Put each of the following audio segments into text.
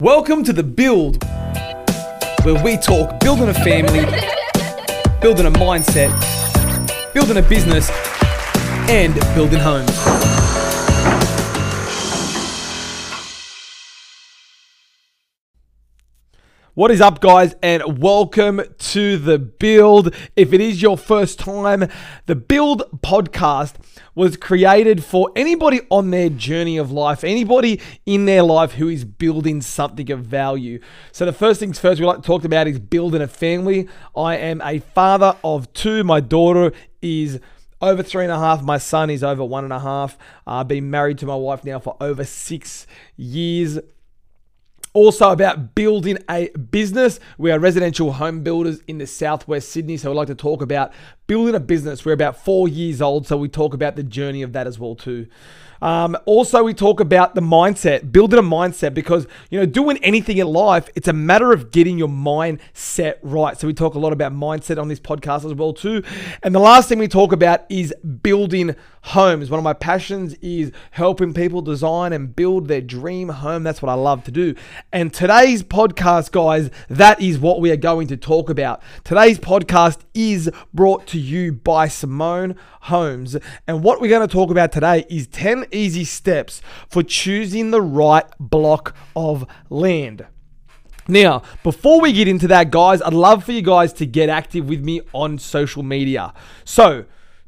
Welcome to the Build, where we talk building a family, building a mindset, building a business, and building homes. What is up, guys, and welcome to the Build. If it is your first time, the Build podcast was created for anybody on their journey of life, anybody in their life who is building something of value. So, the first things first we like to talk about is building a family. I am a father of two. My daughter is over three and a half. My son is over one and a half. I've been married to my wife now for over six years also about building a business. We are residential home builders in the southwest Sydney, so I'd like to talk about building a business. We're about four years old, so we talk about the journey of that as well too. Um, also, we talk about the mindset, building a mindset because, you know, doing anything in life, it's a matter of getting your mindset right. So we talk a lot about mindset on this podcast as well too. And the last thing we talk about is building homes. One of my passions is helping people design and build their dream home. That's what I love to do. And today's podcast, guys, that is what we are going to talk about. Today's podcast is brought to you by Simone Homes. And what we're going to talk about today is 10 easy steps for choosing the right block of land. Now, before we get into that, guys, I'd love for you guys to get active with me on social media. So,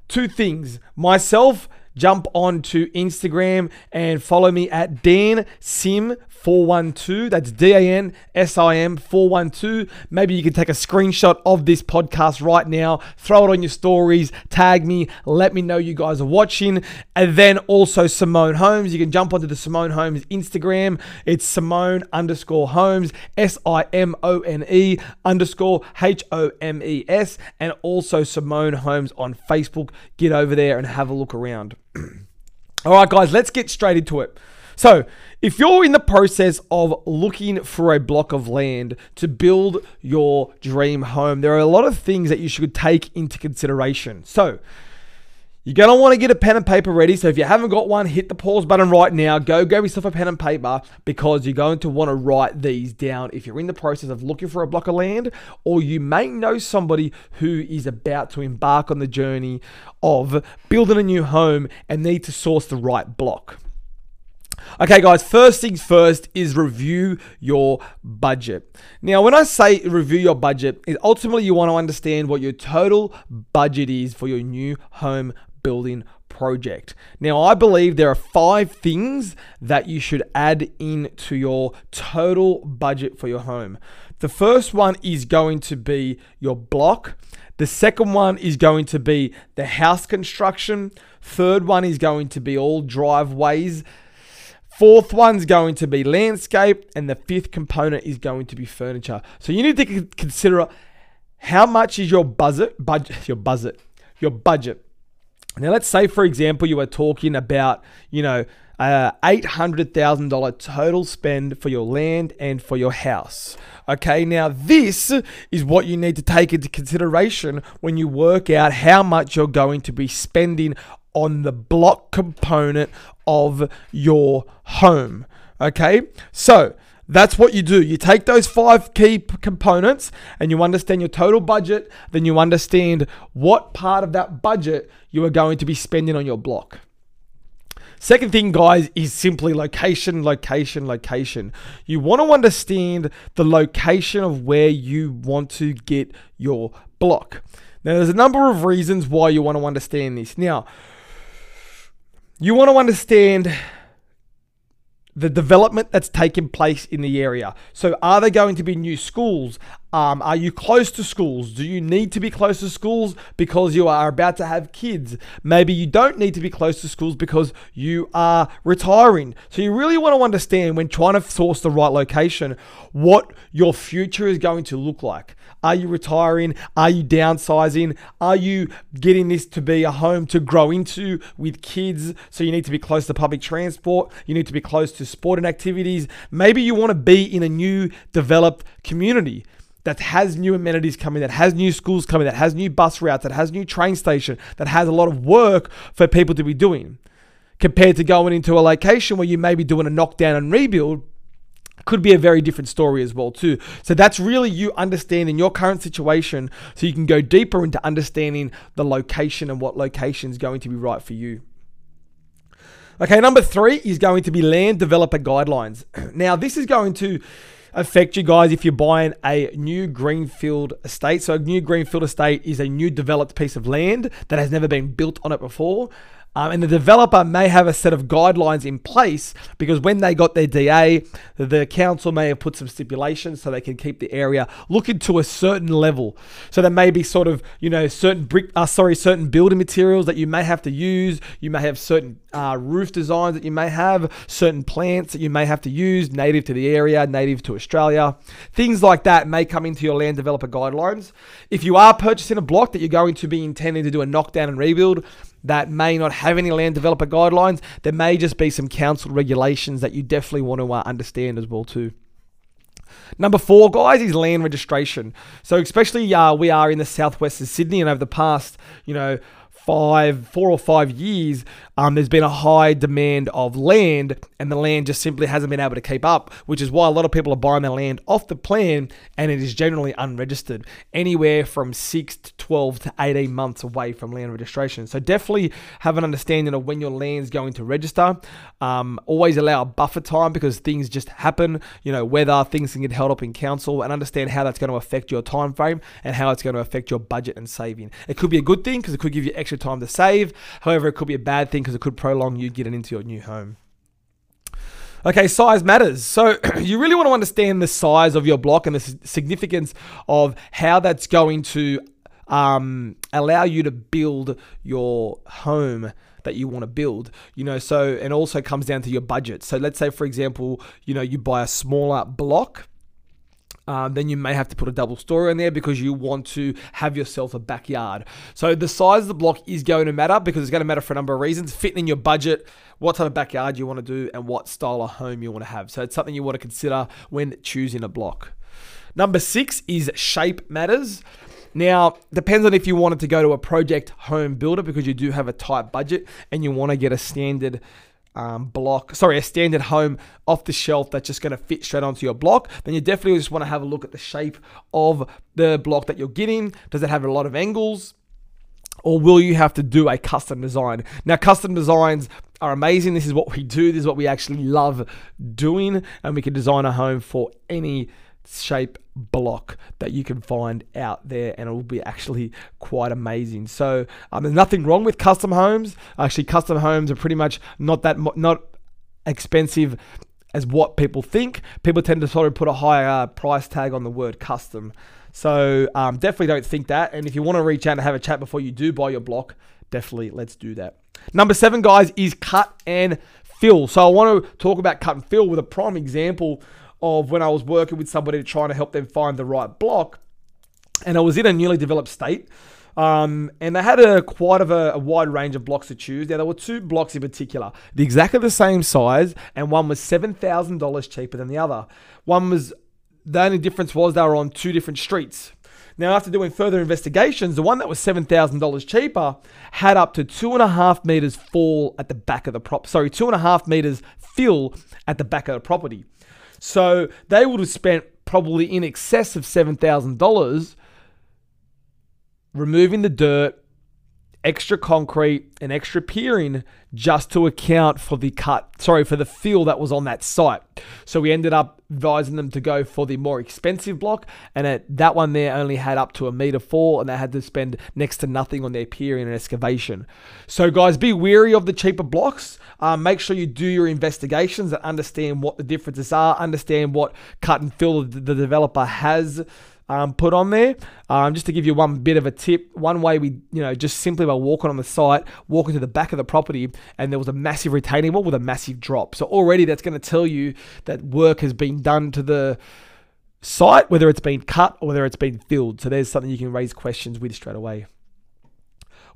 two things myself, jump on to Instagram and follow me at Dan Sim 412. That's D A N S I M 412. Maybe you can take a screenshot of this podcast right now, throw it on your stories, tag me, let me know you guys are watching. And then also Simone Homes. You can jump onto the Simone Homes Instagram. It's Simone underscore Homes, S I M O N E underscore H O M E S, and also Simone Homes on Facebook. Get over there and have a look around. All right, guys, let's get straight into it. So, if you're in the process of looking for a block of land to build your dream home, there are a lot of things that you should take into consideration. So, you're going to want to get a pen and paper ready. So if you haven't got one, hit the pause button right now. Go grab yourself a pen and paper because you're going to want to write these down if you're in the process of looking for a block of land or you may know somebody who is about to embark on the journey of building a new home and need to source the right block. Okay, guys, first things first is review your budget. Now, when I say review your budget, is ultimately you want to understand what your total budget is for your new home building project. Now, I believe there are five things that you should add into your total budget for your home. The first one is going to be your block. The second one is going to be the house construction. Third one is going to be all driveways. Fourth one's going to be landscape, and the fifth component is going to be furniture. So you need to consider how much is your budget, budget, your budget, your budget. Now, let's say, for example, you are talking about, you know, uh, $800,000 total spend for your land and for your house. Okay, now this is what you need to take into consideration when you work out how much you're going to be spending on the block component of your home. Okay, so that's what you do. You take those five key components and you understand your total budget, then you understand what part of that budget you are going to be spending on your block. Second thing, guys, is simply location, location, location. You want to understand the location of where you want to get your block. Now, there's a number of reasons why you want to understand this. Now, you want to understand the development that's taking place in the area. So, are there going to be new schools? Um, are you close to schools? Do you need to be close to schools because you are about to have kids? Maybe you don't need to be close to schools because you are retiring. So, you really want to understand when trying to source the right location what your future is going to look like. Are you retiring? Are you downsizing? Are you getting this to be a home to grow into with kids? So you need to be close to public transport. You need to be close to sporting activities. Maybe you want to be in a new developed community that has new amenities coming, that has new schools coming, that has new bus routes, that has new train station, that has a lot of work for people to be doing. Compared to going into a location where you may be doing a knockdown and rebuild could be a very different story as well too. So that's really you understanding your current situation so you can go deeper into understanding the location and what location is going to be right for you. Okay, number 3 is going to be land developer guidelines. Now, this is going to affect you guys if you're buying a new greenfield estate. So, a new greenfield estate is a new developed piece of land that has never been built on it before. Um, and the developer may have a set of guidelines in place because when they got their DA, the council may have put some stipulations so they can keep the area looking to a certain level. So there may be sort of, you know, certain brick, uh, sorry, certain building materials that you may have to use. You may have certain uh, roof designs that you may have, certain plants that you may have to use, native to the area, native to Australia. Things like that may come into your land developer guidelines. If you are purchasing a block that you're going to be intending to do a knockdown and rebuild, that may not have any land developer guidelines. There may just be some council regulations that you definitely want to uh, understand as well too. Number four, guys, is land registration. So, especially uh, we are in the southwest of Sydney, and over the past, you know, five, four or five years, um, there's been a high demand of land, and the land just simply hasn't been able to keep up, which is why a lot of people are buying their land off the plan, and it is generally unregistered, anywhere from six to 12 to 18 months away from land registration. So definitely have an understanding of when your land's going to register. Um, always allow a buffer time because things just happen, you know, weather, things can get held up in council, and understand how that's going to affect your time frame and how it's going to affect your budget and saving. It could be a good thing because it could give you extra time to save. However, it could be a bad thing because it could prolong you getting into your new home. Okay, size matters. So you really want to understand the size of your block and the significance of how that's going to um, allow you to build your home that you want to build you know so and also comes down to your budget so let's say for example you know you buy a smaller block um, then you may have to put a double story in there because you want to have yourself a backyard. So the size of the block is going to matter because it's going to matter for a number of reasons. Fitting in your budget, what type of backyard you want to do, and what style of home you want to have. So it's something you want to consider when choosing a block. Number six is shape matters. Now, depends on if you wanted to go to a project home builder because you do have a tight budget and you want to get a standard um, block, sorry, a standard home off the shelf that's just going to fit straight onto your block, then you definitely just want to have a look at the shape of the block that you're getting. Does it have a lot of angles? Or will you have to do a custom design? Now, custom designs are amazing. This is what we do. This is what we actually love doing. And we can design a home for any shape block that you can find out there and it will be actually quite amazing. So um, there's nothing wrong with custom homes. Actually custom homes are pretty much not that not expensive as what people think. People tend to sort of put a higher price tag on the word custom. So um, definitely don't think that. And if you want to reach out and have a chat before you do buy your block definitely let's do that. Number seven guys is cut and fill. So i want to talk about cut and fill with a prime example of when I was working with somebody trying to help them find the right block. And I was in a newly developed state. Um, and they had a quite of a, a, wide range of blocks to choose. Now there were two blocks in particular, the exactly the same size, and one was seven thousand dollars cheaper than the other. One was the only difference was they were on two different streets. Now, after doing further investigations, the one that was seven thousand dollars cheaper had up to two and a half meters fall at the back of the prop. Sorry, two and a half meters fill at the back of the property. So they would have spent probably in excess of $7,000 removing the dirt, extra concrete, and extra piering just to account for the cut, sorry, for the fill that was on that site. So we ended up advising them to go for the more expensive block, and it, that one there only had up to a meter four, and they had to spend next to nothing on their piering and excavation. So guys, be wary of the cheaper blocks. Um, make sure you do your investigations and understand what the differences are, understand what cut and fill the developer has um, put on there. Um, just to give you one bit of a tip, one way we, you know, just simply by walking on the site, walking to the back of the property, and there was a massive retaining wall with a massive drop. So already that's going to tell you that work has been done to the site, whether it's been cut or whether it's been filled. So there's something you can raise questions with straight away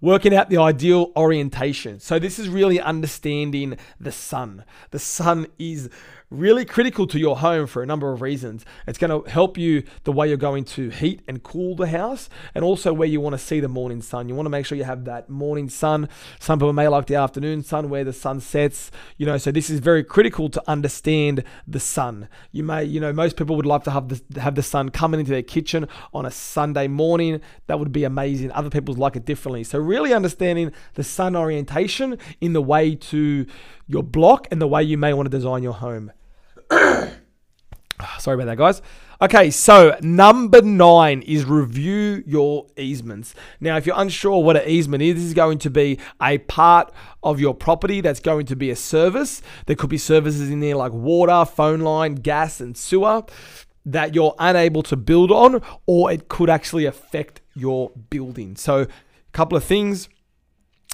working out the ideal orientation. So, this is really understanding the sun. The sun is really critical to your home for a number of reasons. It's going to help you the way you're going to heat and cool the house, and also where you want to see the morning sun. You want to make sure you have that morning sun. Some people may like the afternoon sun where the sun sets, you know, so this is very critical to understand the sun. You may, you know, most people would love to have the, have the sun coming into their kitchen on a Sunday morning. That would be amazing. Other people like it differently. So, really understanding the sun orientation in the way to your block and the way you may want to design your home. Sorry about that, guys. Okay, so number nine is review your easements. Now, if you're unsure what an easement is, this is going to be a part of your property that's going to be a service. There could be services in there like water, phone line, gas, and sewer that you're unable to build on, or it could actually affect your building. So, couple of things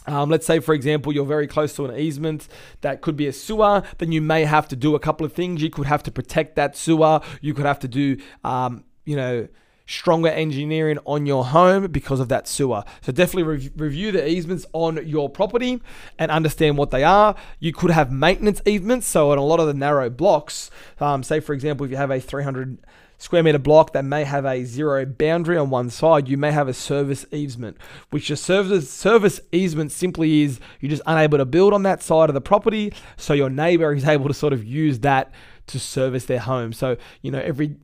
um, let's say, for example, you're very close to an easement that could be a sewer, then you may have to do a couple of things. You could have to protect that sewer. You could have to do, um, you know, stronger engineering on your home because of that sewer. So definitely re- review the easements on your property and understand what they are. You could have maintenance easements. So in a lot of the narrow blocks, um, say for example, if you have a 300 square meter block that may have a zero boundary on one side, you may have a service easement, which a service service easement simply is you're just unable to build on that side of the property, so your neighbor is able to sort of use that to service their home. So you know every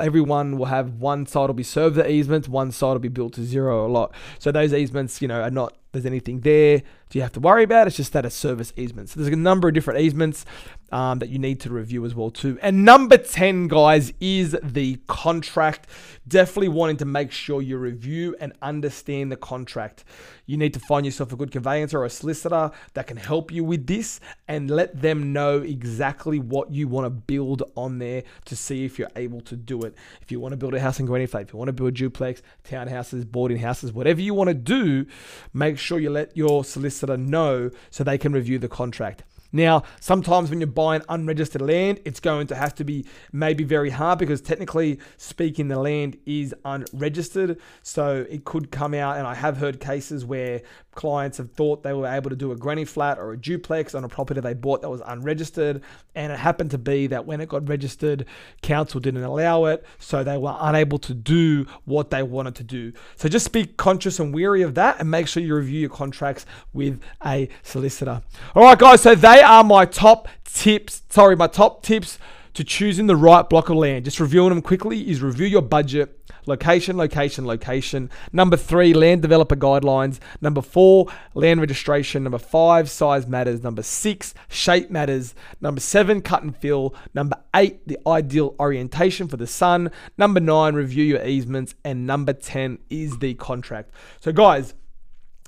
everyone will have one side will be served the easements, one side will be built to zero a lot. So those easements, you know, are not there's anything there do you have to worry about. It's just that a service easement. So there's a number of different easements um, that you need to review as well too. And number 10, guys, is the contract. Definitely wanting to make sure you review and understand the contract. You need to find yourself a good conveyancer or a solicitor that can help you with this and let them know exactly what you want to build on there to see if you're able to do it. If you want to build a house in Granny if you want to build a duplex, townhouses, boarding houses, whatever you want to do, make sure you let your solicitor know so they can review the contract. Now, sometimes when you're buying unregistered land, it's going to have to be maybe very hard because technically speaking, the land is unregistered. So it could come out, and I have heard cases where clients have thought they were able to do a granny flat or a duplex on a property they bought that was unregistered. And it happened to be that when it got registered, council didn't allow it. So they were unable to do what they wanted to do. So just be conscious and wary of that and make sure you review your contracts with a solicitor. All right, guys. So they are my top tips. Sorry, my top tips to choosing the right block of land. Just reviewing them quickly is review your budget Location, location, location. Number three, land developer guidelines. Number four, land registration. Number five, size matters. Number six, shape matters. Number seven, cut and fill. Number eight, the ideal orientation for the sun. Number nine, review your easements. And number 10 is the contract. So, guys,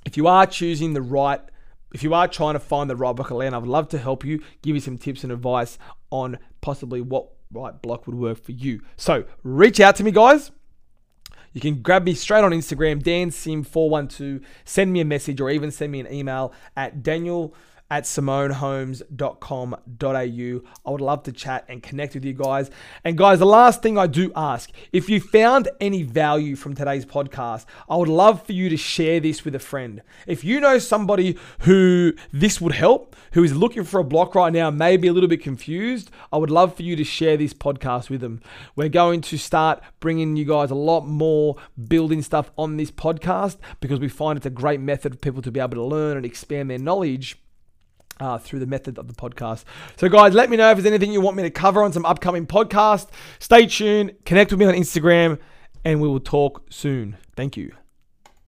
if you are choosing the right if you are trying to find the right block of land, I would love to help you, give you some tips and advice on possibly what right block would work for you. So reach out to me, guys. You can grab me straight on Instagram, dansim412, send me a message or even send me an email at daniel at simonehomes.com.au. I would love to chat and connect with you guys. And guys, the last thing I do ask if you found any value from today's podcast, I would love for you to share this with a friend. If you know somebody who this would help, who is looking for a block right now, maybe a little bit confused, I would love for you to share this podcast with them. We're going to start bringing you guys a lot more building stuff on this podcast because we find it's a great method for people to be able to learn and expand their knowledge uh, through the method of the podcast. So, guys, let me know if there's anything you want me to cover on some upcoming podcast. Stay tuned, connect with me on Instagram, and we will talk soon. Thank you.